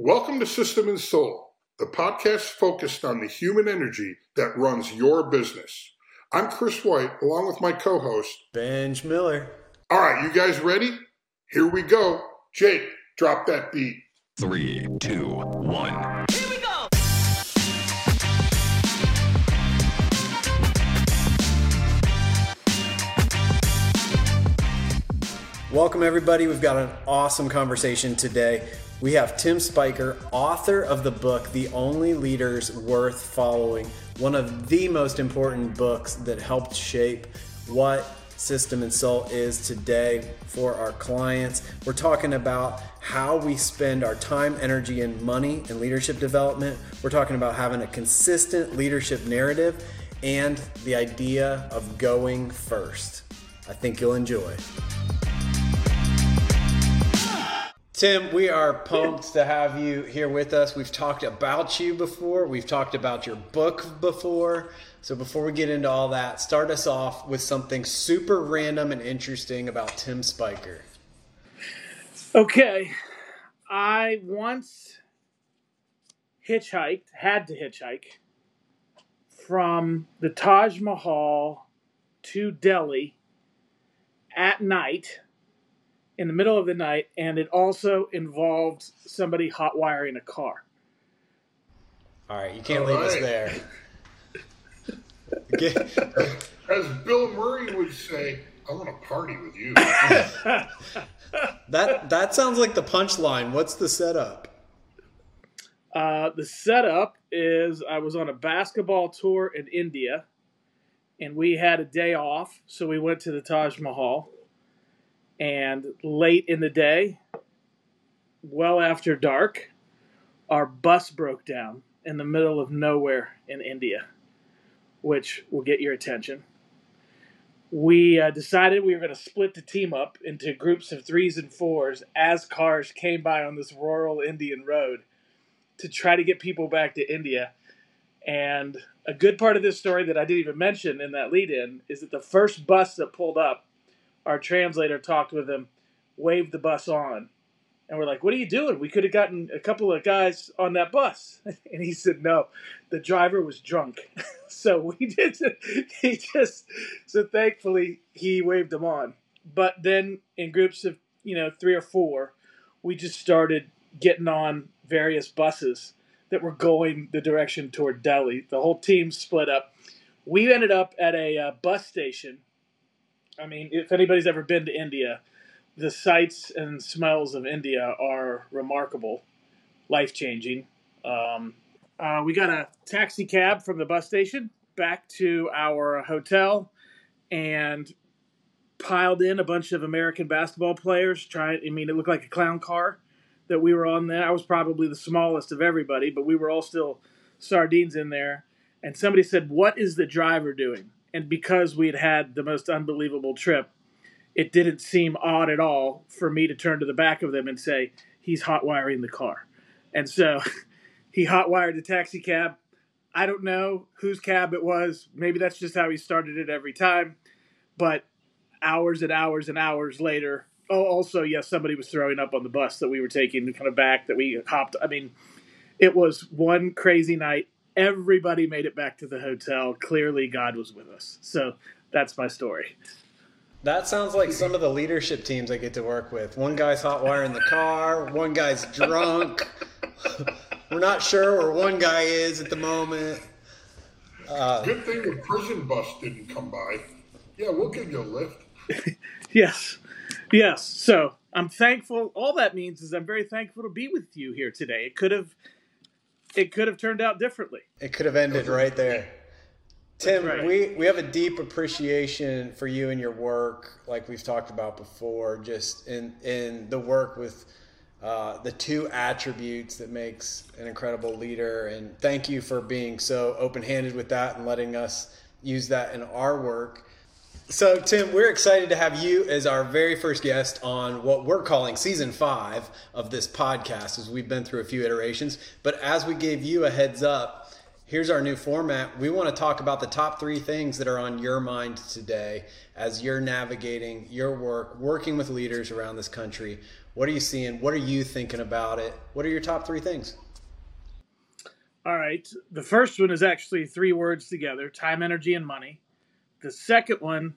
Welcome to System and Soul, the podcast focused on the human energy that runs your business. I'm Chris White, along with my co host, Benj Miller. All right, you guys ready? Here we go. Jake, drop that beat. Three, two, one. Welcome, everybody. We've got an awesome conversation today. We have Tim Spiker, author of the book, The Only Leaders Worth Following, one of the most important books that helped shape what System and Soul is today for our clients. We're talking about how we spend our time, energy, and money in leadership development. We're talking about having a consistent leadership narrative and the idea of going first. I think you'll enjoy. Tim, we are pumped to have you here with us. We've talked about you before, we've talked about your book before. So, before we get into all that, start us off with something super random and interesting about Tim Spiker. Okay. I once hitchhiked, had to hitchhike from the Taj Mahal to Delhi at night in the middle of the night, and it also involved somebody hot wiring a car. All right, you can't All leave us there. As Bill Murray would say, I want to party with you. that that sounds like the punchline. What's the setup? Uh, the setup is I was on a basketball tour in India, and we had a day off, so we went to the Taj Mahal. And late in the day, well after dark, our bus broke down in the middle of nowhere in India, which will get your attention. We uh, decided we were going to split the team up into groups of threes and fours as cars came by on this rural Indian road to try to get people back to India. And a good part of this story that I didn't even mention in that lead in is that the first bus that pulled up, our translator talked with him, waved the bus on. And we're like, What are you doing? We could have gotten a couple of guys on that bus. And he said, No, the driver was drunk. so we did, he just, so thankfully he waved them on. But then in groups of, you know, three or four, we just started getting on various buses that were going the direction toward Delhi. The whole team split up. We ended up at a uh, bus station. I mean, if anybody's ever been to India, the sights and smells of India are remarkable, life changing. Um, uh, we got a taxi cab from the bus station back to our hotel and piled in a bunch of American basketball players. Trying, I mean, it looked like a clown car that we were on there. I was probably the smallest of everybody, but we were all still sardines in there. And somebody said, What is the driver doing? And because we had had the most unbelievable trip, it didn't seem odd at all for me to turn to the back of them and say, He's hot wiring the car. And so he hot wired the taxi cab. I don't know whose cab it was. Maybe that's just how he started it every time. But hours and hours and hours later, oh, also, yes, somebody was throwing up on the bus that we were taking kind of back that we hopped. I mean, it was one crazy night. Everybody made it back to the hotel. Clearly, God was with us. So that's my story. That sounds like some of the leadership teams I get to work with. One guy's hot wiring the car, one guy's drunk. We're not sure where one guy is at the moment. Uh, Good thing the prison bus didn't come by. Yeah, we'll give you a lift. Yes. Yes. So I'm thankful. All that means is I'm very thankful to be with you here today. It could have it could have turned out differently. It could have ended right there. Tim, right. we, we have a deep appreciation for you and your work, like we've talked about before, just in, in the work with uh, the two attributes that makes an incredible leader. And thank you for being so open handed with that and letting us use that in our work. So, Tim, we're excited to have you as our very first guest on what we're calling season five of this podcast, as we've been through a few iterations. But as we gave you a heads up, here's our new format. We want to talk about the top three things that are on your mind today as you're navigating your work, working with leaders around this country. What are you seeing? What are you thinking about it? What are your top three things? All right. The first one is actually three words together time, energy, and money. The second one,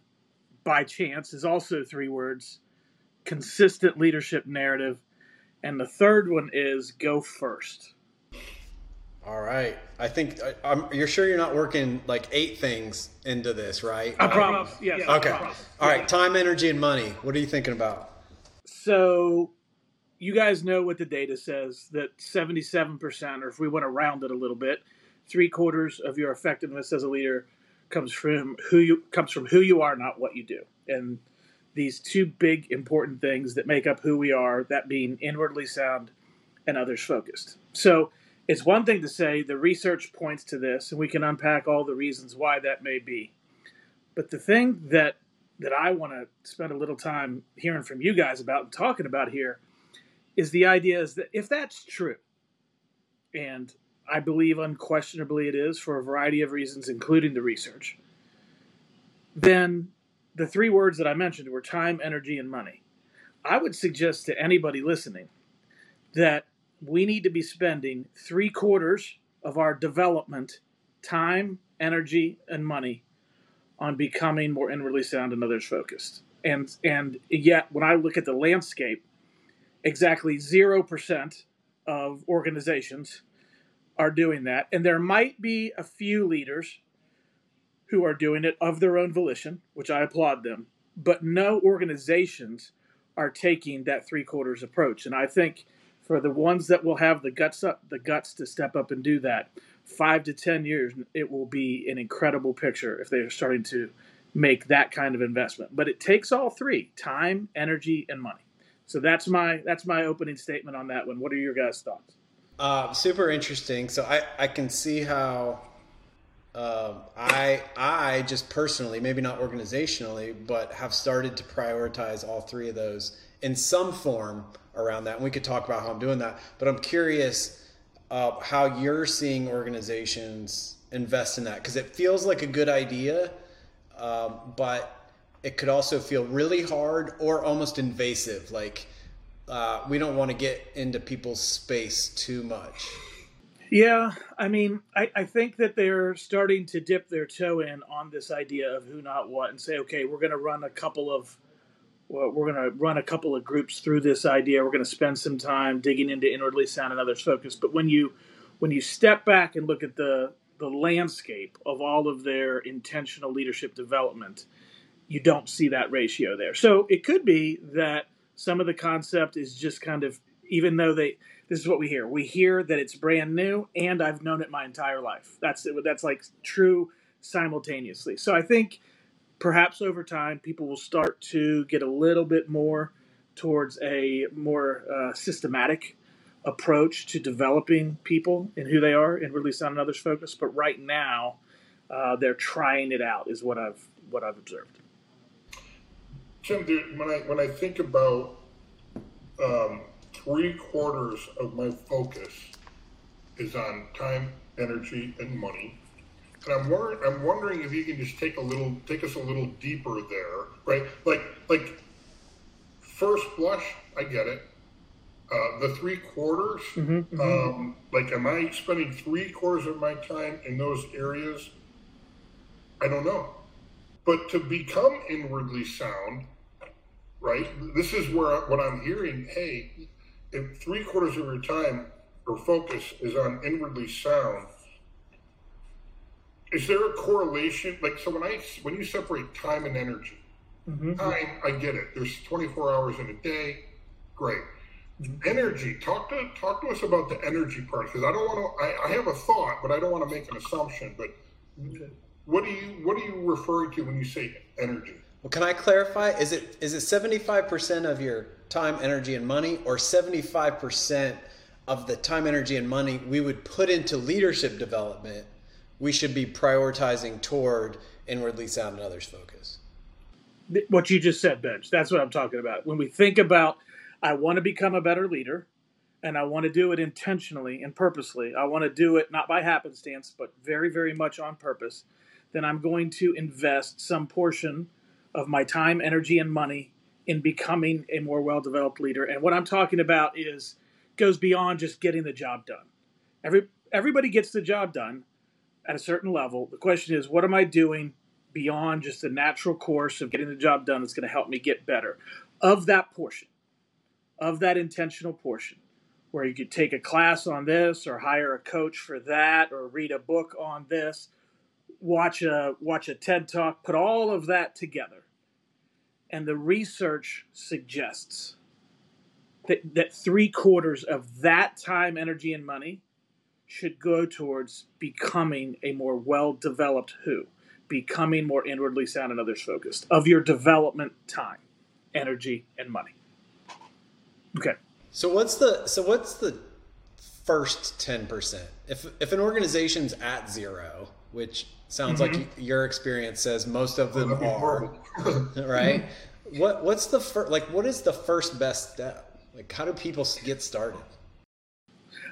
by chance, is also three words consistent leadership narrative. And the third one is go first. All right. I think I'm, you're sure you're not working like eight things into this, right? I promise. Um, yes. Okay. Promise. All right. Time, energy, and money. What are you thinking about? So, you guys know what the data says that 77%, or if we want to round it a little bit, three quarters of your effectiveness as a leader comes from who you comes from who you are, not what you do. And these two big important things that make up who we are, that being inwardly sound and others focused. So it's one thing to say the research points to this, and we can unpack all the reasons why that may be. But the thing that that I want to spend a little time hearing from you guys about and talking about here is the idea is that if that's true, and I believe unquestionably it is for a variety of reasons, including the research, then the three words that I mentioned were time, energy, and money. I would suggest to anybody listening that we need to be spending three quarters of our development time, energy, and money on becoming more inwardly sound and others focused. And and yet when I look at the landscape, exactly zero percent of organizations are doing that. And there might be a few leaders who are doing it of their own volition, which I applaud them, but no organizations are taking that three quarters approach. And I think for the ones that will have the guts up the guts to step up and do that, five to ten years, it will be an incredible picture if they're starting to make that kind of investment. But it takes all three: time, energy, and money. So that's my that's my opening statement on that one. What are your guys' thoughts? Uh, super interesting. So I, I can see how uh, I I just personally, maybe not organizationally, but have started to prioritize all three of those in some form around that. And we could talk about how I'm doing that. But I'm curious uh, how you're seeing organizations invest in that because it feels like a good idea, um, but it could also feel really hard or almost invasive. Like uh, we don't want to get into people's space too much. Yeah, I mean, I, I think that they're starting to dip their toe in on this idea of who, not what, and say, okay, we're going to run a couple of, well, we're going to run a couple of groups through this idea. We're going to spend some time digging into inwardly sound and others focus. But when you, when you step back and look at the the landscape of all of their intentional leadership development, you don't see that ratio there. So it could be that some of the concept is just kind of, even though they this is what we hear. We hear that it's brand new, and I've known it my entire life. That's that's like true simultaneously. So I think perhaps over time, people will start to get a little bit more towards a more uh, systematic approach to developing people and who they are, and really sound another's focus. But right now, uh, they're trying it out. Is what I've what I've observed. Tim, when I when I think about um, three quarters of my focus is on time, energy, and money. And I'm wondering, I'm wondering if you can just take a little, take us a little deeper there, right? Like, like first blush, I get it. Uh, the three quarters, mm-hmm, mm-hmm. Um, like, am I spending three quarters of my time in those areas? I don't know. But to become inwardly sound, right? This is where what I'm hearing. Hey, if three quarters of your time or focus is on inwardly sound, is there a correlation? Like, so when I when you separate time and energy, mm-hmm. time I get it. There's 24 hours in a day. Great. Mm-hmm. Energy. Talk to talk to us about the energy part because I don't want to. I, I, have a thought, but I don't want to make an assumption. But okay. what do you what are you referring to when you say energy? Well, can I clarify? Is it is it 75 percent of your time, energy, and money, or 75% of the time, energy, and money we would put into leadership development, we should be prioritizing toward inwardly sound and others focus. What you just said, Benj, that's what I'm talking about. When we think about, I want to become a better leader, and I want to do it intentionally and purposely, I want to do it not by happenstance, but very, very much on purpose, then I'm going to invest some portion of my time, energy, and money in becoming a more well-developed leader. And what I'm talking about is goes beyond just getting the job done. Every everybody gets the job done at a certain level. The question is, what am I doing beyond just the natural course of getting the job done that's going to help me get better? Of that portion, of that intentional portion, where you could take a class on this or hire a coach for that or read a book on this, watch a watch a TED talk, put all of that together. And the research suggests that, that three quarters of that time, energy, and money should go towards becoming a more well developed who, becoming more inwardly sound and others focused of your development time, energy, and money. Okay. So what's the so what's the first ten percent? If if an organization's at zero, which sounds mm-hmm. like your experience says most of them are, right? What what's the first like? What is the first best step? Like, how do people get started?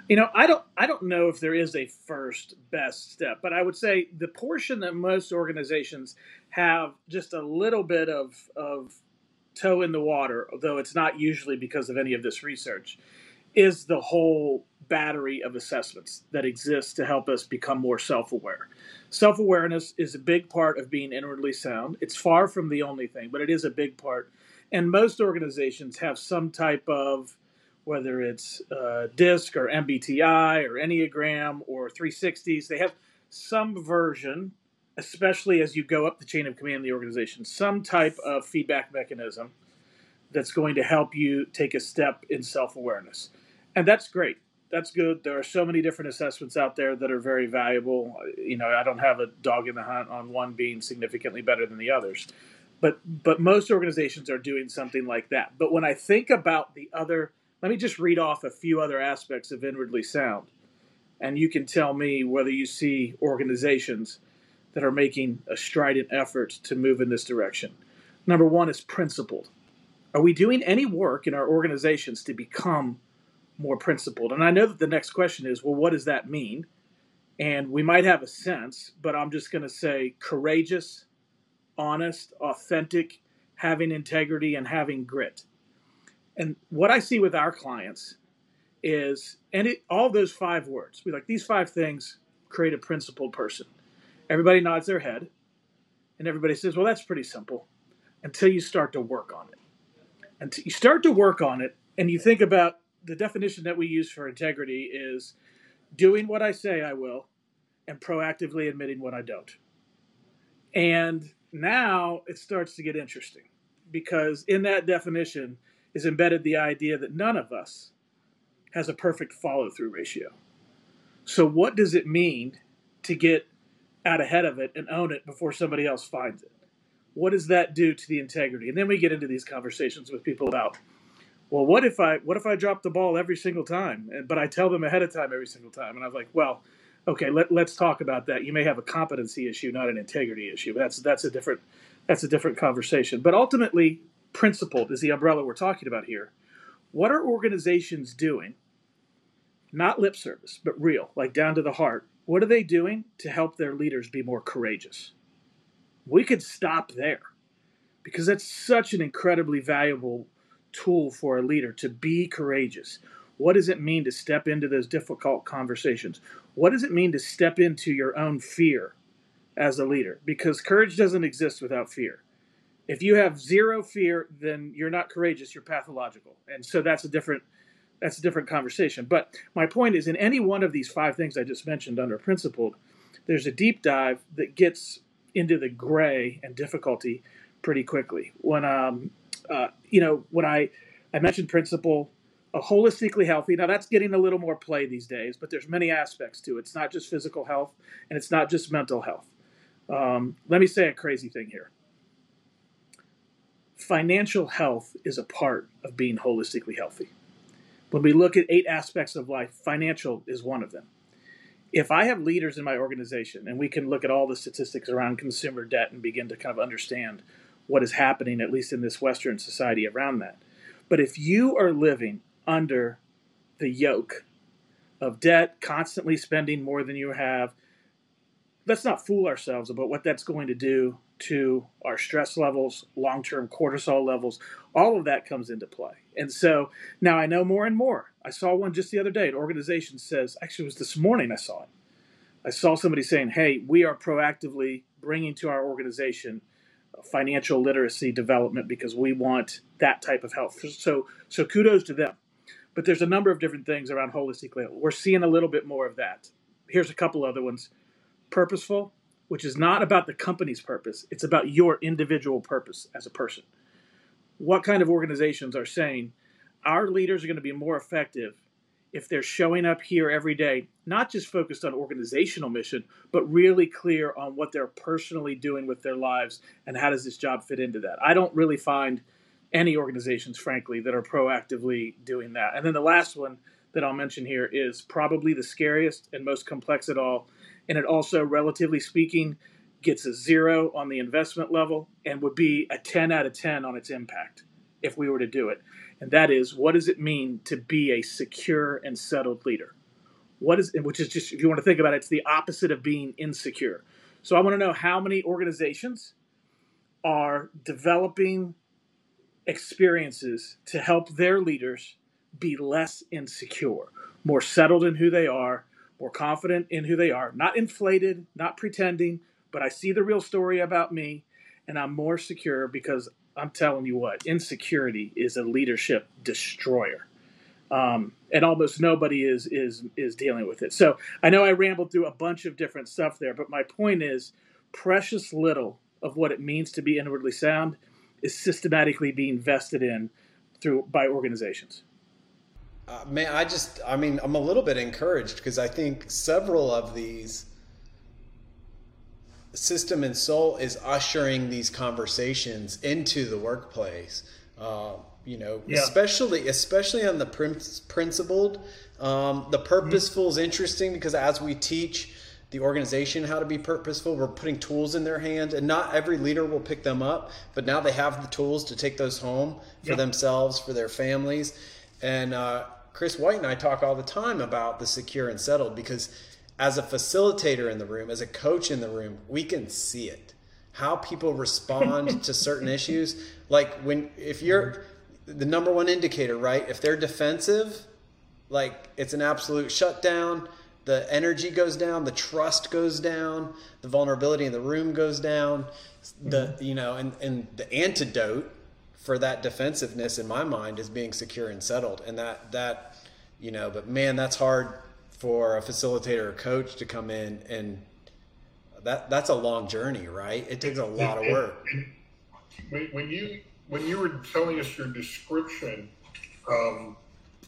You know, I don't I don't know if there is a first best step, but I would say the portion that most organizations have just a little bit of of toe in the water, although it's not usually because of any of this research, is the whole battery of assessments that exists to help us become more self-aware. Self-awareness is a big part of being inwardly sound. It's far from the only thing, but it is a big part. And most organizations have some type of whether it's uh, DISC or MBTI or Enneagram or 360s. They have some version, especially as you go up the chain of command in the organization, some type of feedback mechanism that's going to help you take a step in self awareness. And that's great. That's good. There are so many different assessments out there that are very valuable. You know, I don't have a dog in the hunt on one being significantly better than the others. But but most organizations are doing something like that. But when I think about the other let me just read off a few other aspects of inwardly sound, and you can tell me whether you see organizations that are making a strident effort to move in this direction. Number one is principled. Are we doing any work in our organizations to become more principled? And I know that the next question is, well, what does that mean? And we might have a sense, but I'm just going to say courageous, honest, authentic, having integrity, and having grit. And what I see with our clients is, and it, all those five words, we like these five things create a principled person. Everybody nods their head, and everybody says, "Well, that's pretty simple," until you start to work on it. Until you start to work on it, and you think about the definition that we use for integrity is doing what I say I will, and proactively admitting what I don't. And now it starts to get interesting because in that definition is embedded the idea that none of us has a perfect follow through ratio. So, what does it mean to get out ahead of it and own it before somebody else finds it? What does that do to the integrity? And then we get into these conversations with people about, well, what if I what if I drop the ball every single time, but I tell them ahead of time every single time, and I'm like, well, okay, let, let's talk about that. You may have a competency issue, not an integrity issue. That's that's a different that's a different conversation. But ultimately, principled is the umbrella we're talking about here. What are organizations doing? Not lip service, but real, like down to the heart. What are they doing to help their leaders be more courageous? We could stop there because that's such an incredibly valuable tool for a leader to be courageous. What does it mean to step into those difficult conversations? What does it mean to step into your own fear as a leader? Because courage doesn't exist without fear if you have zero fear, then you're not courageous. You're pathological, and so that's a different that's a different conversation. But my point is, in any one of these five things I just mentioned under principled, there's a deep dive that gets into the gray and difficulty pretty quickly. When um, uh, you know, when I I mentioned principle, a holistically healthy. Now that's getting a little more play these days, but there's many aspects to it. It's not just physical health, and it's not just mental health. Um, let me say a crazy thing here financial health is a part of being holistically healthy. When we look at eight aspects of life, financial is one of them. If I have leaders in my organization and we can look at all the statistics around consumer debt and begin to kind of understand what is happening, at least in this Western society, around that. But if you are living under the yoke of debt, constantly spending more than you have, let's not fool ourselves about what that's going to do to our stress levels, long term cortisol levels. All of that comes into play. And so now I know more and more. I saw one just the other day. An organization says, actually, it was this morning I saw it. I saw somebody saying, hey, we are proactively bringing to our organization financial literacy development because we want that type of health. So, so kudos to them. But there's a number of different things around holistic. We're seeing a little bit more of that. Here's a couple other ones. Purposeful, which is not about the company's purpose, it's about your individual purpose as a person. What kind of organizations are saying our leaders are going to be more effective if they're showing up here every day, not just focused on organizational mission, but really clear on what they're personally doing with their lives and how does this job fit into that. I don't really find any organizations, frankly, that are proactively doing that. And then the last one that I'll mention here is probably the scariest and most complex at all. And it also, relatively speaking, gets a zero on the investment level and would be a 10 out of 10 on its impact if we were to do it and that is what does it mean to be a secure and settled leader? What is which is just if you want to think about it, it's the opposite of being insecure. So I want to know how many organizations are developing experiences to help their leaders be less insecure, more settled in who they are, more confident in who they are, not inflated, not pretending, but I see the real story about me and I'm more secure because I'm telling you what, insecurity is a leadership destroyer. Um, and almost nobody is is is dealing with it. So I know I rambled through a bunch of different stuff there, but my point is, precious little of what it means to be inwardly sound is systematically being vested in through by organizations. Uh, man, I just, I mean, I'm a little bit encouraged because I think several of these system and soul is ushering these conversations into the workplace. Uh, you know, yeah. especially especially on the principled. Um, the purposeful mm-hmm. is interesting because as we teach the organization how to be purposeful, we're putting tools in their hands, and not every leader will pick them up, but now they have the tools to take those home for yeah. themselves, for their families. And uh, Chris White and I talk all the time about the secure and settled because as a facilitator in the room, as a coach in the room, we can see it. How people respond to certain issues. Like when, if you're the number one indicator, right? If they're defensive, like it's an absolute shutdown. The energy goes down, the trust goes down, the vulnerability in the room goes down. The, mm-hmm. you know, and, and the antidote for that defensiveness in my mind is being secure and settled. And that, that, you know, but man, that's hard for a facilitator or coach to come in and that that's a long journey, right? It takes a lot of work. when you when you were telling us your description, um,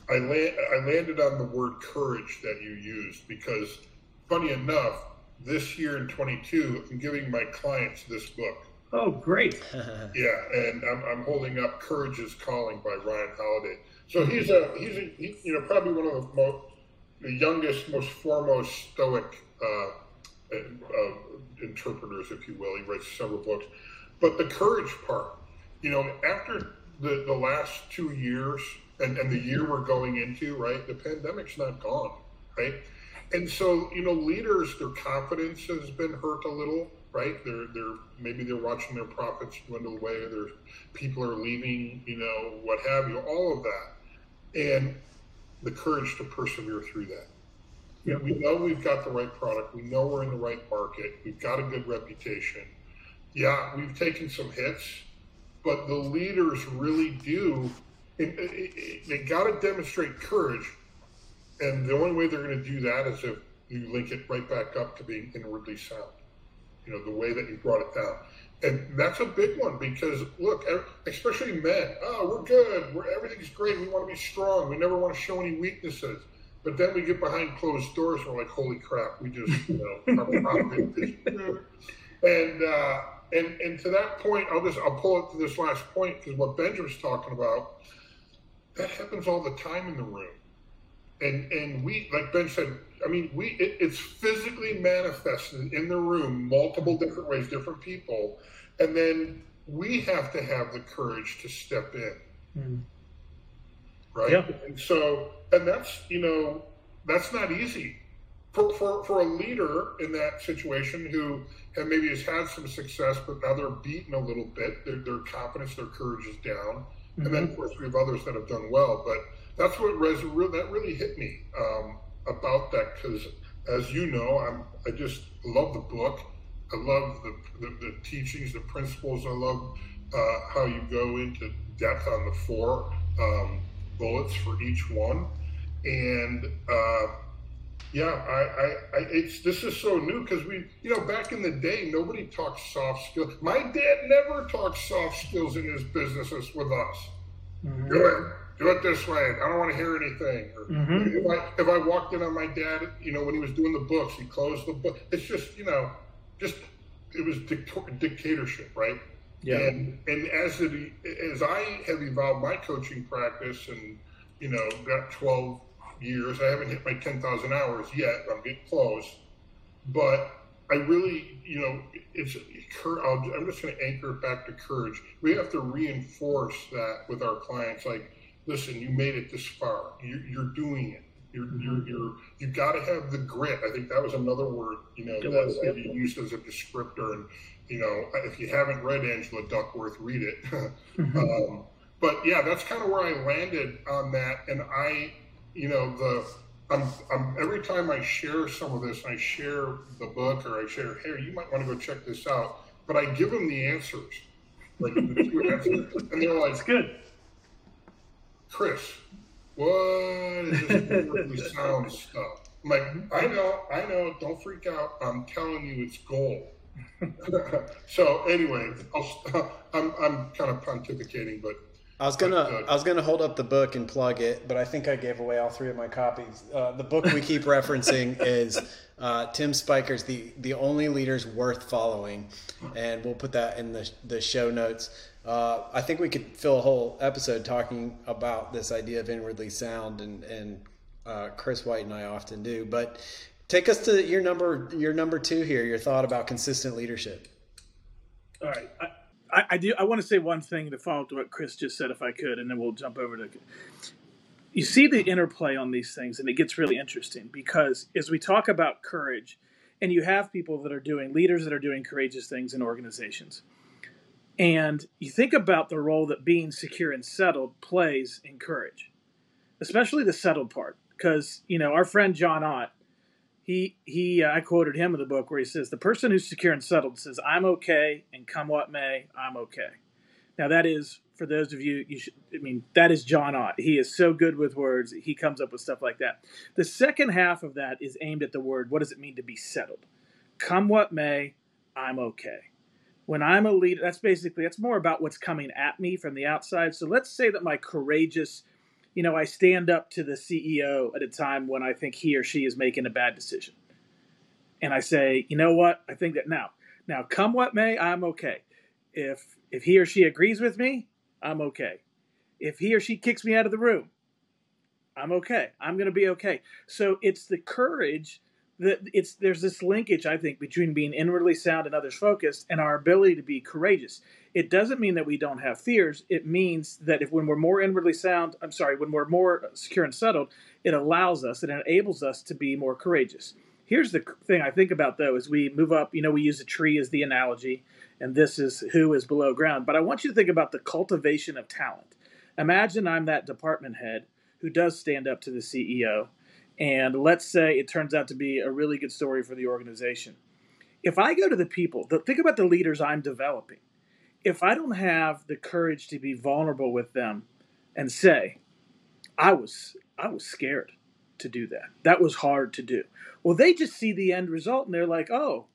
I land, I landed on the word courage that you used because, funny enough, this year in 22, I'm giving my clients this book. Oh, great! yeah, and I'm, I'm holding up "Courage Is Calling" by Ryan Holiday. So he's a he's a he, you know probably one of the most the youngest, most foremost Stoic uh, uh, interpreters, if you will. He writes several books. But the courage part, you know, after the, the last two years and, and the year we're going into, right, the pandemic's not gone, right? And so, you know, leaders, their confidence has been hurt a little, right? They're, they're maybe they're watching their profits dwindle away. Their people are leaving, you know, what have you, all of that. And the courage to persevere through that. Yeah. We know we've got the right product. We know we're in the right market. We've got a good reputation. Yeah, we've taken some hits, but the leaders really do. they got to demonstrate courage, and the only way they're going to do that is if you link it right back up to being inwardly sound. You know, the way that you brought it down. And that's a big one because look, especially men. Oh, we're good. We're everything's great. We want to be strong. We never want to show any weaknesses. But then we get behind closed doors and we're like, holy crap, we just you know and uh, and and to that point, I'll just I'll pull it to this last point because what Benjamin's talking about that happens all the time in the room. And and we like Ben said, I mean, we it, it's physically manifested in the room, multiple different ways, different people, and then we have to have the courage to step in, mm. right? Yeah. And so, and that's you know, that's not easy, for, for, for a leader in that situation who have maybe has had some success, but now they're beaten a little bit, their, their confidence, their courage is down. Mm-hmm. And then, of course, we have others that have done well. But that's what res- that really hit me um, about that because, as you know, I'm I just love the book. I love the, the, the teachings, the principles. I love uh, how you go into depth on the four um, bullets for each one. And uh, yeah, I, I, I, it's this is so new because we, you know, back in the day, nobody talked soft skills. My dad never talked soft skills in his businesses with us. Mm-hmm. Do it this way. I don't want to hear anything. Or mm-hmm. if I if I walked in on my dad, you know, when he was doing the books, he closed the book. It's just, you know, just it was dictatorship, right? Yeah. And and as it as I have evolved my coaching practice and you know got twelve years. I haven't hit my 10,000 hours yet. I'm getting close. But I really, you know, it's, I'm just going to anchor it back to courage. We have to reinforce that with our clients. Like, listen, you made it this far. You, you're doing it. You're, you're, you're, you got to have the grit. I think that was another word, you know, that, that you used as a descriptor. And, you know, if you haven't read Angela Duckworth, read it. mm-hmm. um, but yeah, that's kind of where I landed on that. And I, you know, the I'm, I'm, every time I share some of this, I share the book or I share, hey, you might want to go check this out. But I give them the answers, like the two answers, and they're like, "It's good." Chris, what is this sound stuff? I'm like, I know, I know. Don't freak out. I'm telling you, it's gold. so anyway, I'll, I'm I'm kind of pontificating, but I was gonna I was gonna hold up the book and plug it, but I think I gave away all three of my copies. Uh, the book we keep referencing is uh, Tim Spiker's the the only leaders worth following, and we'll put that in the the show notes. Uh, I think we could fill a whole episode talking about this idea of inwardly sound, and and uh, Chris White and I often do. But take us to your number your number two here. Your thought about consistent leadership. All right. I- I, I do. I want to say one thing to follow up to what Chris just said, if I could, and then we'll jump over to. You see the interplay on these things, and it gets really interesting because as we talk about courage, and you have people that are doing leaders that are doing courageous things in organizations, and you think about the role that being secure and settled plays in courage, especially the settled part, because you know our friend John Ott he he uh, I quoted him in the book where he says the person who's secure and settled says I'm okay and come what may I'm okay. Now that is for those of you you should I mean that is John Ott. He is so good with words. He comes up with stuff like that. The second half of that is aimed at the word what does it mean to be settled? Come what may, I'm okay. When I'm a leader, that's basically that's more about what's coming at me from the outside. So let's say that my courageous you know, I stand up to the CEO at a time when I think he or she is making a bad decision. And I say, you know what? I think that now, now come what may, I'm okay. If if he or she agrees with me, I'm okay. If he or she kicks me out of the room, I'm okay. I'm going to be okay. So it's the courage it's there's this linkage I think between being inwardly sound and others focused and our ability to be courageous it doesn't mean that we don't have fears. It means that if when we're more inwardly sound, I'm sorry, when we're more secure and settled, it allows us, it enables us to be more courageous. Here's the thing I think about though, as we move up, you know, we use a tree as the analogy, and this is who is below ground. But I want you to think about the cultivation of talent. Imagine I'm that department head who does stand up to the CEO, and let's say it turns out to be a really good story for the organization. If I go to the people, think about the leaders I'm developing if I don't have the courage to be vulnerable with them and say, I was I was scared to do that. That was hard to do. Well, they just see the end result and they're like, "Oh,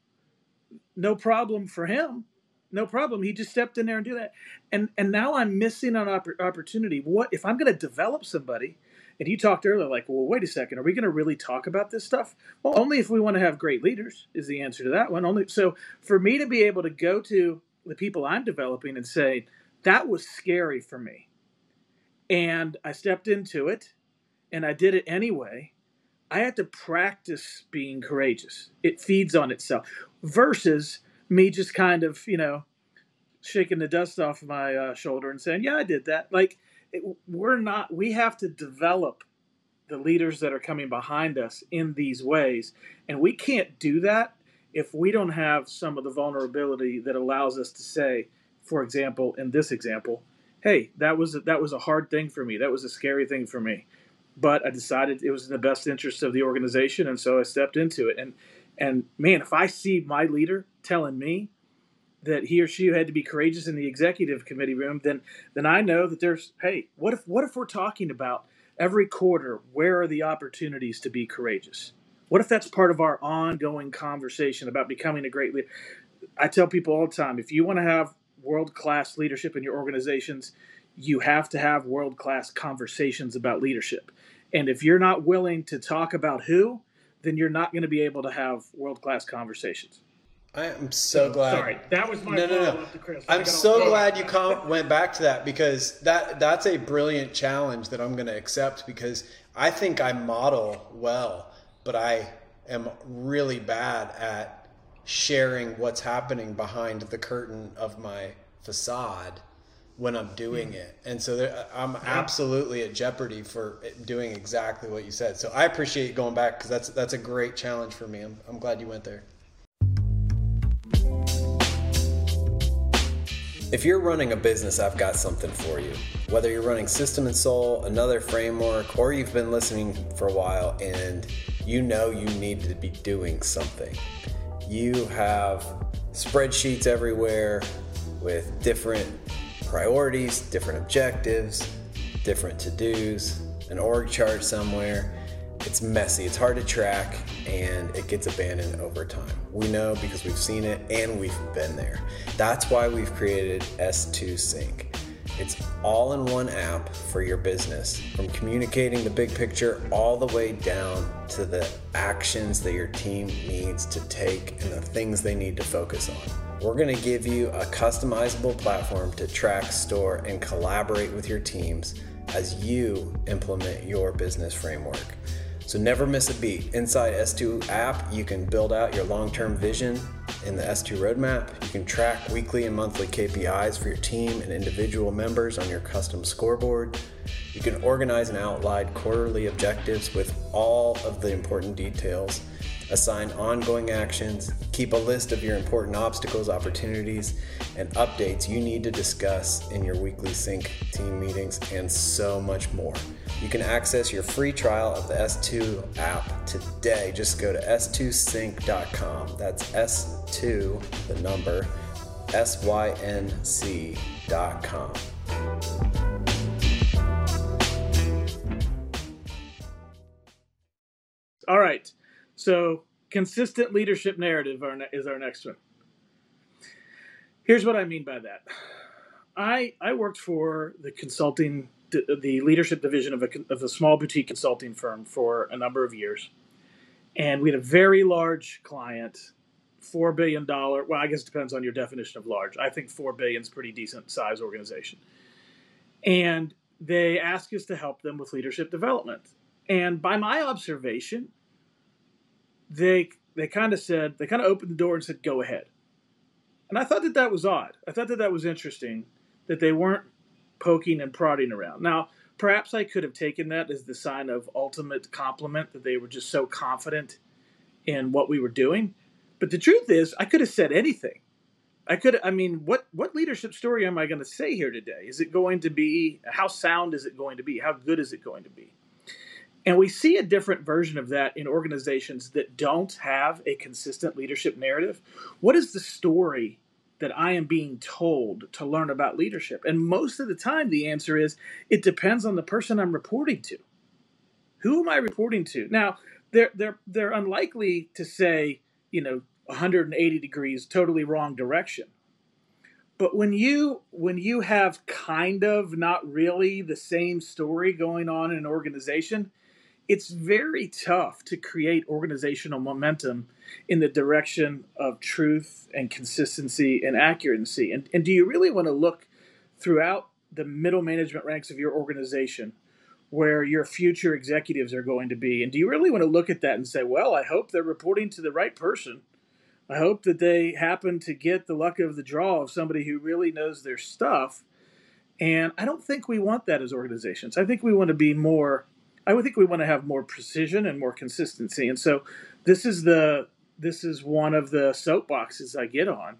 no problem for him. No problem. He just stepped in there and do that." And and now I'm missing an opportunity. What if I'm going to develop somebody? And you talked earlier, like, well, wait a second, are we going to really talk about this stuff? Well, only if we want to have great leaders is the answer to that one. Only so for me to be able to go to the people I'm developing and say, that was scary for me. And I stepped into it and I did it anyway. I had to practice being courageous. It feeds on itself versus me just kind of, you know, shaking the dust off my uh, shoulder and saying, yeah, I did that. Like, it, we're not, we have to develop the leaders that are coming behind us in these ways. And we can't do that if we don't have some of the vulnerability that allows us to say, for example, in this example, hey, that was a, that was a hard thing for me. That was a scary thing for me. But I decided it was in the best interest of the organization, and so I stepped into it. And and man, if I see my leader telling me that he or she had to be courageous in the executive committee room, then then I know that there's hey, what if what if we're talking about every quarter, where are the opportunities to be courageous? What if that's part of our ongoing conversation about becoming a great leader? I tell people all the time if you want to have world class leadership in your organizations, you have to have world class conversations about leadership. And if you're not willing to talk about who, then you're not going to be able to have world class conversations. I am so glad. Sorry, that was my no, no, no. to Chris. I'm so glad you com- went back to that because that that's a brilliant challenge that I'm going to accept because I think I model well, but I am really bad at sharing what's happening behind the curtain of my facade when I'm doing hmm. it. And so there, I'm absolutely at jeopardy for doing exactly what you said. So I appreciate going back because that's that's a great challenge for me. I'm, I'm glad you went there. If you're running a business, I've got something for you. Whether you're running System and Soul, another framework, or you've been listening for a while and you know you need to be doing something. You have spreadsheets everywhere with different priorities, different objectives, different to dos, an org chart somewhere. It's messy, it's hard to track, and it gets abandoned over time. We know because we've seen it and we've been there. That's why we've created S2 Sync. It's all in one app for your business, from communicating the big picture all the way down to the actions that your team needs to take and the things they need to focus on. We're going to give you a customizable platform to track, store, and collaborate with your teams as you implement your business framework. So never miss a beat. Inside S2 app, you can build out your long-term vision in the S2 roadmap. You can track weekly and monthly KPIs for your team and individual members on your custom scoreboard. You can organize and outline quarterly objectives with all of the important details assign ongoing actions, keep a list of your important obstacles, opportunities, and updates you need to discuss in your weekly sync team meetings, and so much more. You can access your free trial of the S2 app today. Just go to s2sync.com. That's S2, the number, S Y N C.com. So, consistent leadership narrative is our next one. Here's what I mean by that. I I worked for the consulting the leadership division of a, of a small boutique consulting firm for a number of years, and we had a very large client, four billion dollar. Well, I guess it depends on your definition of large. I think four billion is pretty decent size organization, and they asked us to help them with leadership development. And by my observation, they they kind of said they kind of opened the door and said go ahead. And i thought that that was odd. I thought that that was interesting that they weren't poking and prodding around. Now perhaps i could have taken that as the sign of ultimate compliment that they were just so confident in what we were doing. But the truth is i could have said anything. I could i mean what what leadership story am i going to say here today? Is it going to be how sound is it going to be? How good is it going to be and we see a different version of that in organizations that don't have a consistent leadership narrative. What is the story that I am being told to learn about leadership? And most of the time, the answer is it depends on the person I'm reporting to. Who am I reporting to? Now, they're, they're, they're unlikely to say, you know, 180 degrees, totally wrong direction. But when you when you have kind of not really the same story going on in an organization, it's very tough to create organizational momentum in the direction of truth and consistency and accuracy. And, and do you really want to look throughout the middle management ranks of your organization where your future executives are going to be? And do you really want to look at that and say, well, I hope they're reporting to the right person? I hope that they happen to get the luck of the draw of somebody who really knows their stuff. And I don't think we want that as organizations. I think we want to be more I would think we want to have more precision and more consistency. And so this is the this is one of the soapboxes I get on,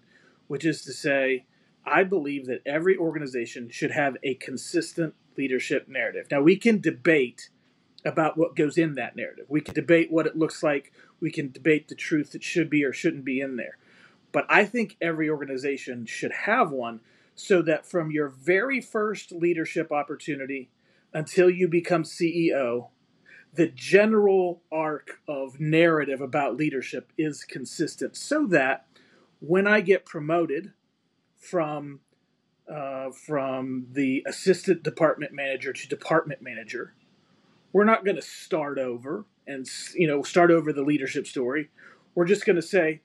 which is to say, I believe that every organization should have a consistent leadership narrative. Now we can debate about what goes in that narrative. We can debate what it looks like. We can debate the truth that should be or shouldn't be in there. But I think every organization should have one so that from your very first leadership opportunity until you become CEO, the general arc of narrative about leadership is consistent so that when I get promoted from uh, from the assistant department manager to department manager, we're not going to start over and you know start over the leadership story. We're just going to say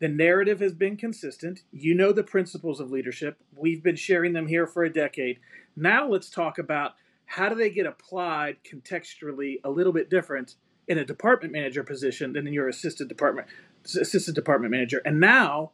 the narrative has been consistent. You know the principles of leadership. We've been sharing them here for a decade. Now let's talk about how do they get applied contextually a little bit different in a department manager position than in your assistant department assistant department manager. And now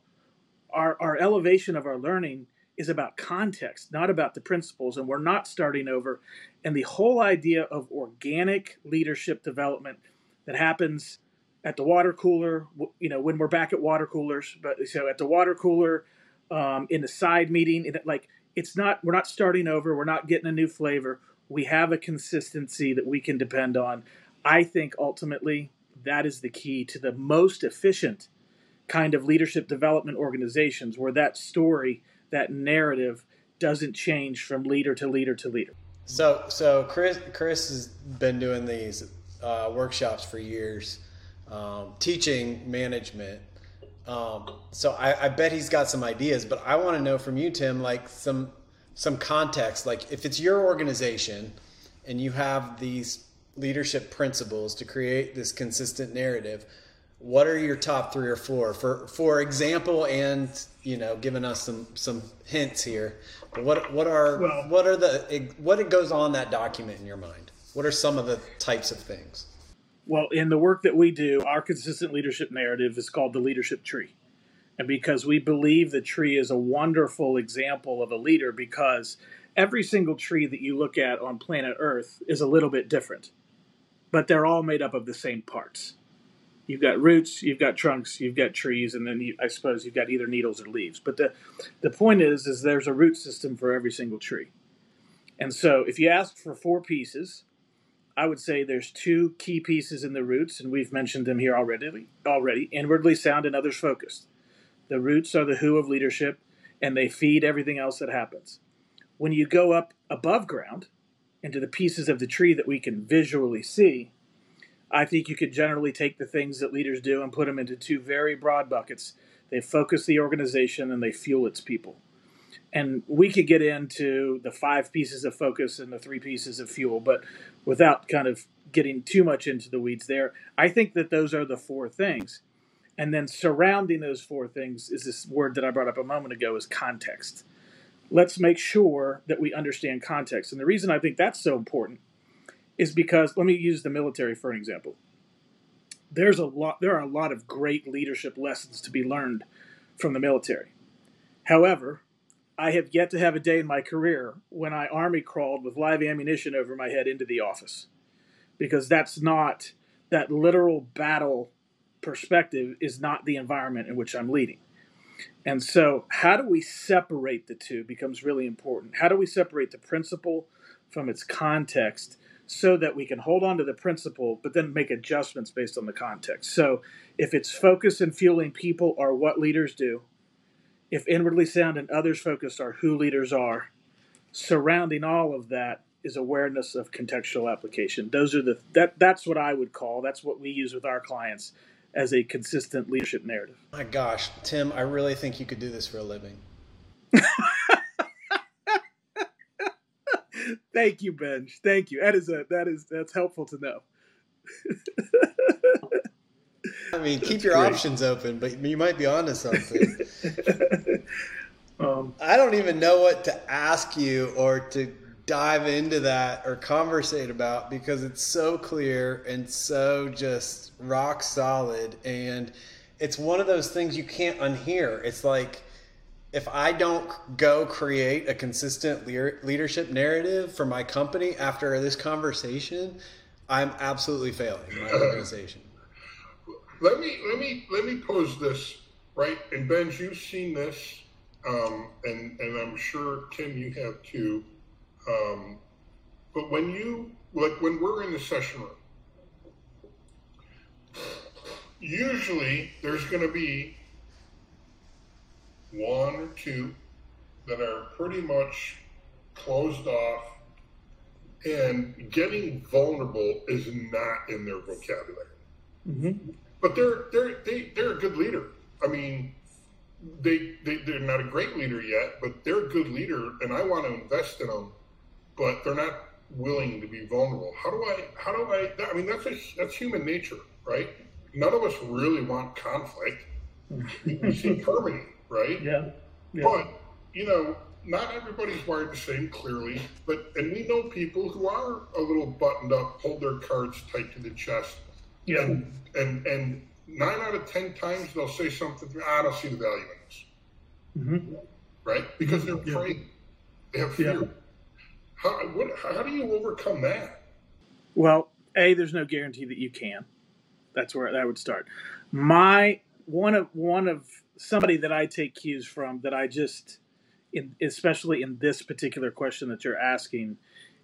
our, our elevation of our learning is about context, not about the principles, and we're not starting over. And the whole idea of organic leadership development that happens at the water cooler, you know, when we're back at water coolers, but so at the water cooler, um, in the side meeting, in, like it's not, we're not starting over, we're not getting a new flavor. We have a consistency that we can depend on. I think ultimately that is the key to the most efficient kind of leadership development organizations where that story that narrative doesn't change from leader to leader to leader. So, so Chris, Chris has been doing these uh, workshops for years, um, teaching management. Um, so I, I, bet he's got some ideas, but I want to know from you, Tim, like some some context. Like if it's your organization and you have these leadership principles to create this consistent narrative, what are your top three or four? For for example and you know giving us some some hints here what what are well, what are the what it goes on that document in your mind? What are some of the types of things? Well in the work that we do our consistent leadership narrative is called the leadership tree and because we believe the tree is a wonderful example of a leader because every single tree that you look at on planet earth is a little bit different but they're all made up of the same parts you've got roots, you've got trunks, you've got trees, and then you, I suppose you've got either needles or leaves. But the the point is, is there's a root system for every single tree. And so, if you ask for four pieces, I would say there's two key pieces in the roots, and we've mentioned them here already. Already, inwardly sound and others focused. The roots are the who of leadership, and they feed everything else that happens. When you go up above ground into the pieces of the tree that we can visually see, I think you could generally take the things that leaders do and put them into two very broad buckets. They focus the organization and they fuel its people. And we could get into the five pieces of focus and the three pieces of fuel, but without kind of getting too much into the weeds there, I think that those are the four things. And then surrounding those four things is this word that I brought up a moment ago is context. Let's make sure that we understand context. And the reason I think that's so important is because let me use the military for an example. There's a lot there are a lot of great leadership lessons to be learned from the military. However, I have yet to have a day in my career when I army crawled with live ammunition over my head into the office. Because that's not that literal battle perspective is not the environment in which I'm leading. And so, how do we separate the two becomes really important. How do we separate the principle from its context so that we can hold on to the principle, but then make adjustments based on the context. So if it's focus and fueling people are what leaders do, if inwardly sound and others focused are who leaders are, surrounding all of that is awareness of contextual application. Those are the that that's what I would call that's what we use with our clients as a consistent leadership narrative. My gosh, Tim, I really think you could do this for a living. Thank you, Ben. Thank you. That is a that is that's helpful to know. I mean, keep that's your great. options open, but you might be onto something. um, I don't even know what to ask you or to dive into that or conversate about because it's so clear and so just rock solid and it's one of those things you can't unhear. It's like if I don't go create a consistent leadership narrative for my company after this conversation, I'm absolutely failing my organization. Let me let me let me pose this right, and Ben, you've seen this, um, and and I'm sure Tim, you have too. Um, but when you like when we're in the session room, usually there's going to be one or two that are pretty much closed off, and getting vulnerable is not in their vocabulary. Mm-hmm. But they're they're they, they're a good leader. I mean, they, they they're not a great leader yet, but they're a good leader, and I want to invest in them. But they're not willing to be vulnerable. How do I? How do I? I mean, that's a, that's human nature, right? None of us really want conflict. we see harmony, right? Yeah. yeah. But you know, not everybody's wired the same, clearly. But and we know people who are a little buttoned up, hold their cards tight to the chest, yeah. and and and nine out of ten times they'll say something. I don't see the value in this, Mm-hmm. right? Because they're Yeah. afraid. They have fear. Yeah. How what, how do you overcome that? Well, a there's no guarantee that you can. That's where that would start. My one of one of somebody that I take cues from that I just, in, especially in this particular question that you're asking,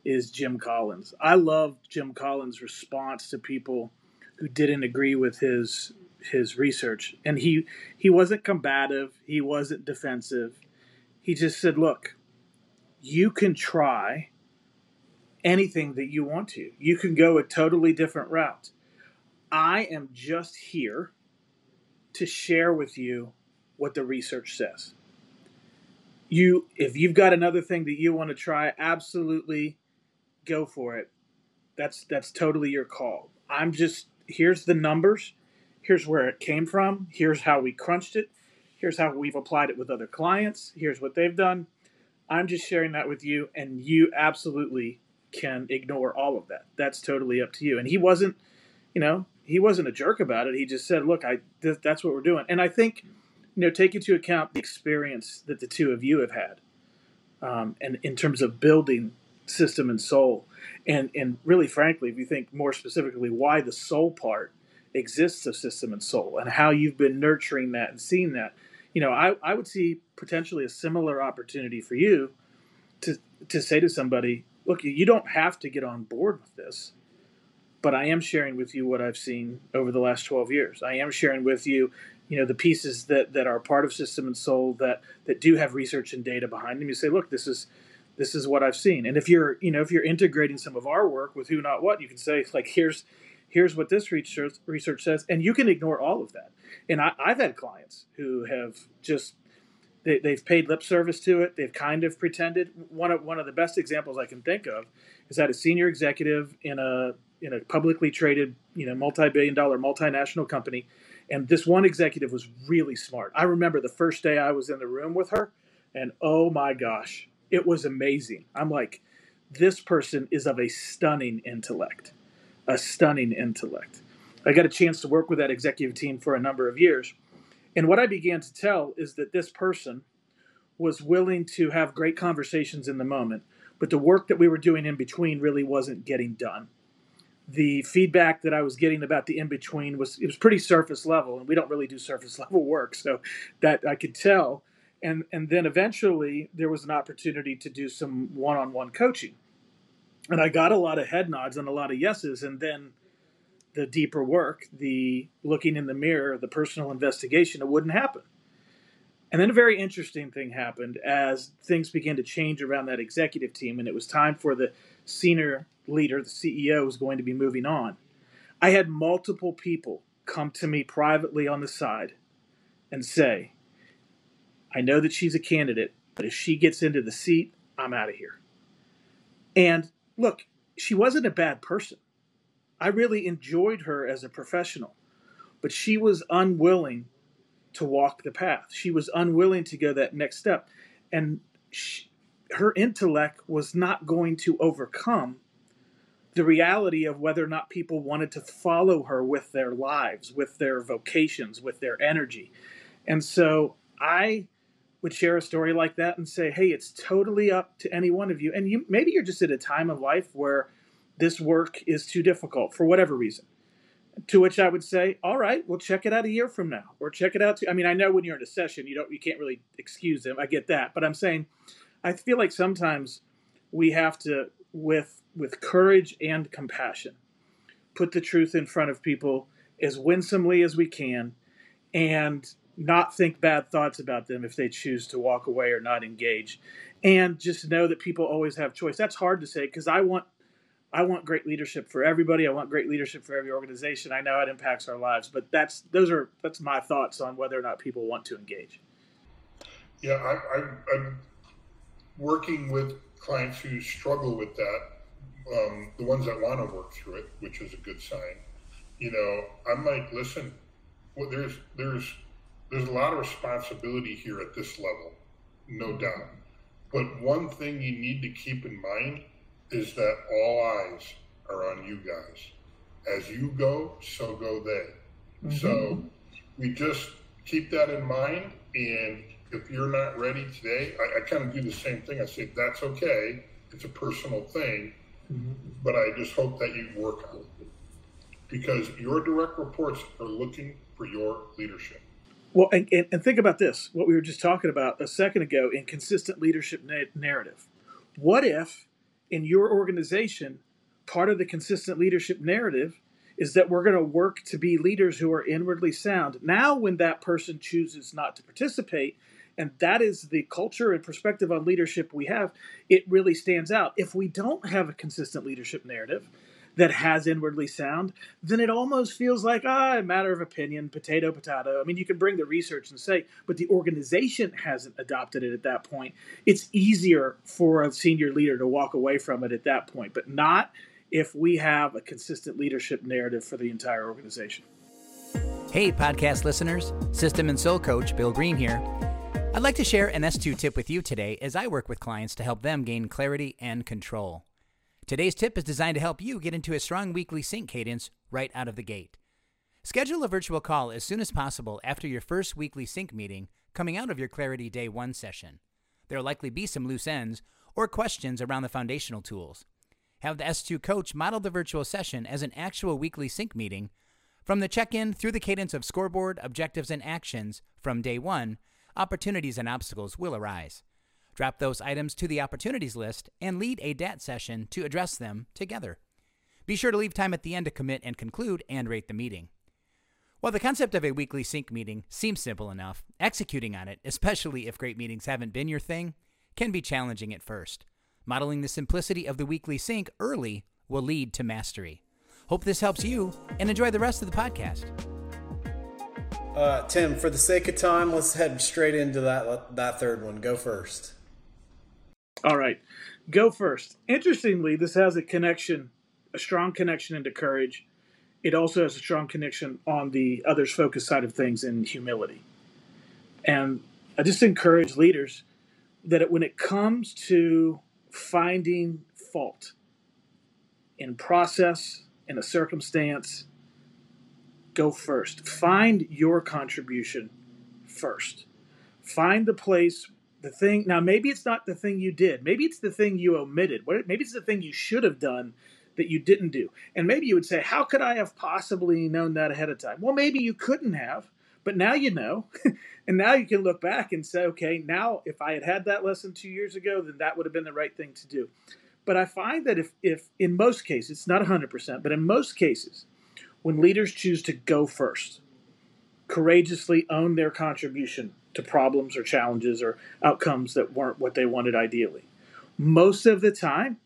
is Jim Collins. I love Jim Collins' response to people who didn't agree with his his research, and he he wasn't combative. He wasn't defensive. He just said, "Look, you can try." Anything that you want to. You can go a totally different route. I am just here to share with you what the research says. You if you've got another thing that you want to try, absolutely go for it. That's that's totally your call. I'm just here's the numbers, here's where it came from, here's how we crunched it, here's how we've applied it with other clients, here's what they've done. I'm just sharing that with you and you absolutely can ignore all of that. That's totally up to you. And he wasn't, you know, he wasn't a jerk about it. He just said, "Look, I th- that's what we're doing." And I think, you know, take into account the experience that the two of you have had, um, and in terms of building system and soul, and and really, frankly, if you think more specifically, why the soul part exists of system and soul, and how you've been nurturing that and seeing that, you know, I I would see potentially a similar opportunity for you to to say to somebody, look, you don't have to get on board with this, but I am sharing with you what I've seen over the last 12 years. I am sharing with you, you know, the pieces that, that are part of System and Soul that, that do have research and data behind them. You say, look, this is this is what I've seen. And if you're, you know, if you're integrating some of our work with who not what, you can say like, here's here's what this research research says, and you can ignore all of that. And I, I've had clients who have just they, they've paid lip service to it. They've kind of pretended. One of one of the best examples I can think of is that a senior executive in a in a publicly traded, you know, multi-billion dollar multinational company, and this one executive was really smart. I remember the first day I was in the room with her, and oh my gosh, it was amazing. I'm like, this person is of a stunning intellect, a stunning intellect. I got a chance to work with that executive team for a number of years and what I began to tell is that this person was willing to have great conversations in the moment, but the work that we were doing in between really wasn't getting done. The feedback that I was getting about the in between was it was pretty surface level, and we don't really do surface level work, so that I could tell. And and then eventually there was an opportunity to do some one on one coaching, and I got a lot of head nods and a lot of yeses, and then the deeper work, the looking in the mirror, the personal investigation, it wouldn't happen. And then a very interesting thing happened as things began to change around that executive team, and it was time for the senior leader, the CEO, was going to be moving on. I had multiple people come to me privately on the side and say, I know that she's a candidate, but if she gets into the seat, I'm out of here. And look, she wasn't a bad person. I really enjoyed her as a professional, but she was unwilling to walk the path. She was unwilling to go that next step. And she, her intellect was not going to overcome the reality of whether or not people wanted to follow her with their lives, with their vocations, with their energy. And so I would share a story like that and say, "Hey, it's totally up to any one of you." And you maybe you're just at a time of life where this work is too difficult for whatever reason. To which I would say, all right, we'll check it out a year from now, or check it out. To, I mean, I know when you're in a session, you don't, you can't really excuse them. I get that, but I'm saying, I feel like sometimes we have to, with with courage and compassion, put the truth in front of people as winsomely as we can, and not think bad thoughts about them if they choose to walk away or not engage, and just know that people always have choice. That's hard to say because I want I want great leadership for everybody. I want great leadership for every organization. I know it impacts our lives, but that's those are that's my thoughts on whether or not people want to engage. Yeah, I, I, I'm working with clients who struggle with that. Um, the ones that want to work through it, which is a good sign. You know, I'm like, listen, well, there's there's there's a lot of responsibility here at this level, no doubt. But one thing you need to keep in mind is that all eyes are on you guys. As you go, so go they. Mm-hmm. So we just keep that in mind. And if you're not ready today, I, I kind of do the same thing. I say, that's okay. It's a personal thing. Mm-hmm. But I just hope that you work on it. Because your direct reports are looking for your leadership. Well, and, and, and, think about this what we were just talking about a second ago in consistent leadership na- narrative. What if in your organization, part of the consistent leadership narrative is that we're going to work to be leaders who are inwardly sound. Now, when that person chooses not to participate, and that is the culture and perspective on leadership we have, it really stands out. If we don't have a consistent leadership narrative, that has inwardly sound, then it almost feels like ah, a matter of opinion, potato, potato. I mean, you can bring the research and say, but the organization hasn't adopted it at that point. It's easier for a senior leader to walk away from it at that point, but not if we have a consistent leadership narrative for the entire organization. Hey, podcast listeners, System and Soul Coach Bill Green here. I'd like to share an S2 tip with you today as I work with clients to help them gain clarity and control. Today's tip is designed to help you get into a strong weekly sync cadence right out of the gate. Schedule a virtual call as soon as possible after your first weekly sync meeting coming out of your Clarity Day 1 session. There will likely be some loose ends or questions around the foundational tools. Have the S2 coach model the virtual session as an actual weekly sync meeting. From the check in through the cadence of scoreboard, objectives, and actions from day one, opportunities and obstacles will arise. Drop those items to the opportunities list and lead a DAT session to address them together. Be sure to leave time at the end to commit and conclude and rate the meeting. While the concept of a weekly sync meeting seems simple enough, executing on it, especially if great meetings haven't been your thing, can be challenging at first. Modeling the simplicity of the weekly sync early will lead to mastery. Hope this helps you and enjoy the rest of the podcast. Uh, Tim, for the sake of time, let's head straight into that that third one. Go first. All right, go first. Interestingly, this has a connection, a strong connection into courage. It also has a strong connection on the others focus side of things in humility. And I just encourage leaders that when it comes to finding fault in process, in a circumstance, go first. Find your contribution first. Find the place the thing now maybe it's not the thing you did. Maybe it's the thing you omitted. Maybe it's the thing you should have done that you didn't do. And maybe you would say how could i have possibly known that ahead of time? Well maybe you couldn't have but now you know. And now you can look back and say okay now if i had had that lesson two years ago then that would have been the right thing to do. But i find that if if in most cases it's not 100% but in most cases when leaders choose to go first courageously own their contribution to problems or challenges or outcomes that weren't what they wanted ideally. Most of the time,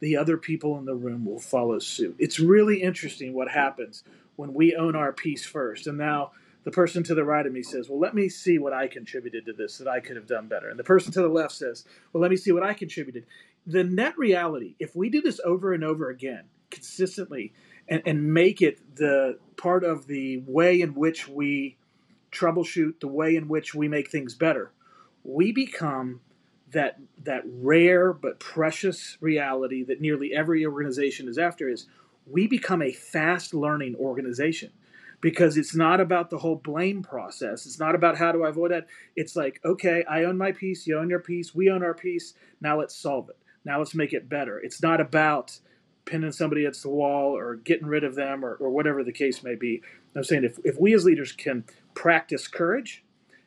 the other people in the room will follow suit. It's really interesting what happens when we own our piece first. And now the person to the right of me says, Well, let me see what I contributed to this that I could have done better. And the person to the left says, Well, let me see what I contributed. The net reality, if we do this over and over again, consistently, and, and make it the part of the way in which we troubleshoot the way in which we make things better, we become that that rare but precious reality that nearly every organization is after is we become a fast learning organization because it's not about the whole blame process. It's not about how do I avoid that. It's like, okay, I own my piece, you own your piece, we own our piece. Now let's solve it. Now let's make it better. It's not about pinning somebody against the wall or getting rid of them or, or whatever the case may be. I'm saying if, if we as leaders can practice courage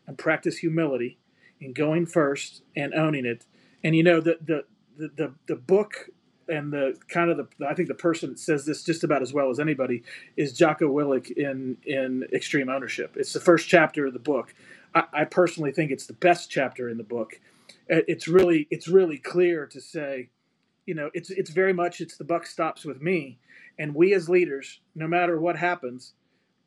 and practice humility in going first and owning it, and you know the the the, the, the book and the kind of the I think the person that says this just about as well as anybody is Jocko Willink in in Extreme Ownership. It's the first chapter of the book. I, I personally think it's the best chapter in the book. Uh, it's really it's really clear to say, you know, it's it's very much it's the buck stops with me, and we as leaders, no matter what happens,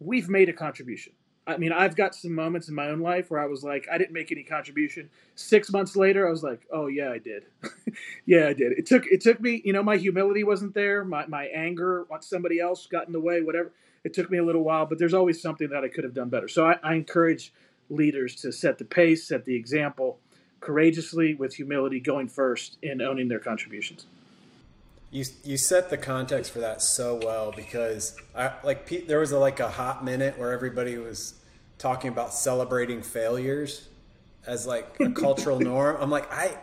we've made a contribution. I mean, I've got some moments in my own life where I was like, I didn't make any contribution. Six months later, I was like, oh yeah, I did. yeah, I did. It took it took me, you know, my humility wasn't there. My my anger once somebody else got in the way, whatever. It took me a little while, but there's always something that I could have done better. So I, I encourage leaders to set the pace, set the example, courageously with humility, going first in owning their contributions. You you set the context for that so well because I like there was a, like a hot minute where everybody was talking about celebrating failures as like a cultural norm. I'm like I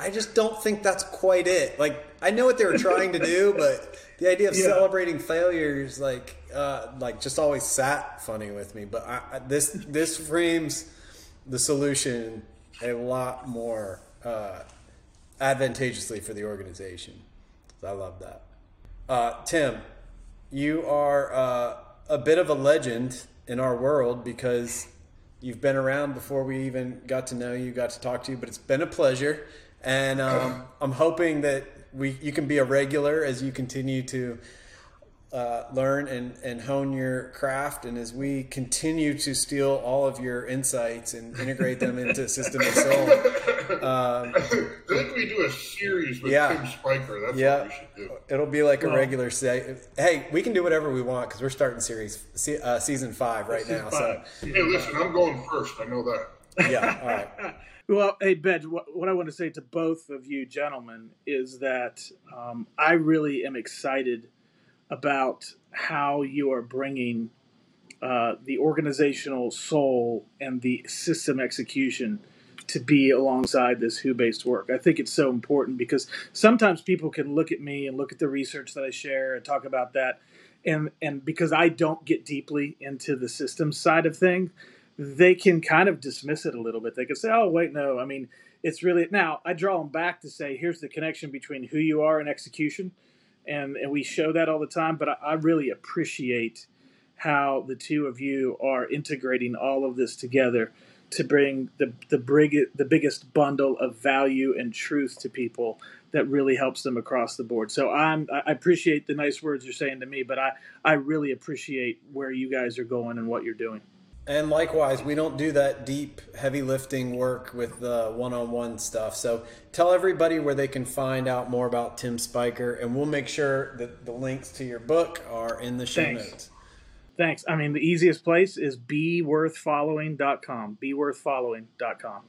I just don't think that's quite it. Like I know what they were trying to do, but the idea of yeah. celebrating failures like uh, like just always sat funny with me. But I, I, this this frames the solution a lot more uh, advantageously for the organization. I love that. Uh, Tim, you are uh, a bit of a legend in our world because you've been around before we even got to know you, got to talk to you. But it's been a pleasure, and um, I'm hoping that we you can be a regular as you continue to uh, learn and, and hone your craft. And as we continue to steal all of your insights and integrate them into System and Soul. Um, I think we do a series with yeah, Tim Spiker. That's yeah, what we should do. It'll be like a regular say. Hey, we can do whatever we want because we're starting series uh, season five right season now. Five. So, hey, listen, I'm going first. I know that. Yeah. All right. Well, hey, Ben, what I want to say to both of you gentlemen is that um, I really am excited about how you are bringing uh, the organizational soul and the system execution to be alongside this who based work. I think it's so important because sometimes people can look at me and look at the research that I share and talk about that. And, and because I don't get deeply into the system side of things, they can kind of dismiss it a little bit. They can say, oh, wait, no. I mean, it's really now I draw them back to say, here's the connection between who you are and execution and and we show that all the time. But I, I really appreciate how the two of you are integrating all of this together to bring the the brig, the biggest bundle of value and truth to people that really helps them across the board. So I'm I appreciate the nice words you're saying to me, but I I really appreciate where you guys are going and what you're doing. And likewise, we don't do that deep, heavy lifting work with the one on one stuff. So tell everybody where they can find out more about Tim Spiker, and we'll make sure that the links to your book are in the show Thanks. notes. Thanks. I mean, the easiest place is beworthfollowing.com. Beworthfollowing.com.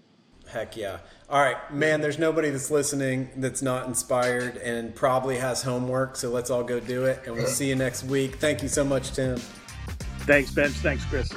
Heck yeah. All right, man, there's nobody that's listening that's not inspired and probably has homework. So let's all go do it. And we'll see you next week. Thank you so much, Tim. Thanks, Ben. Thanks, Chris.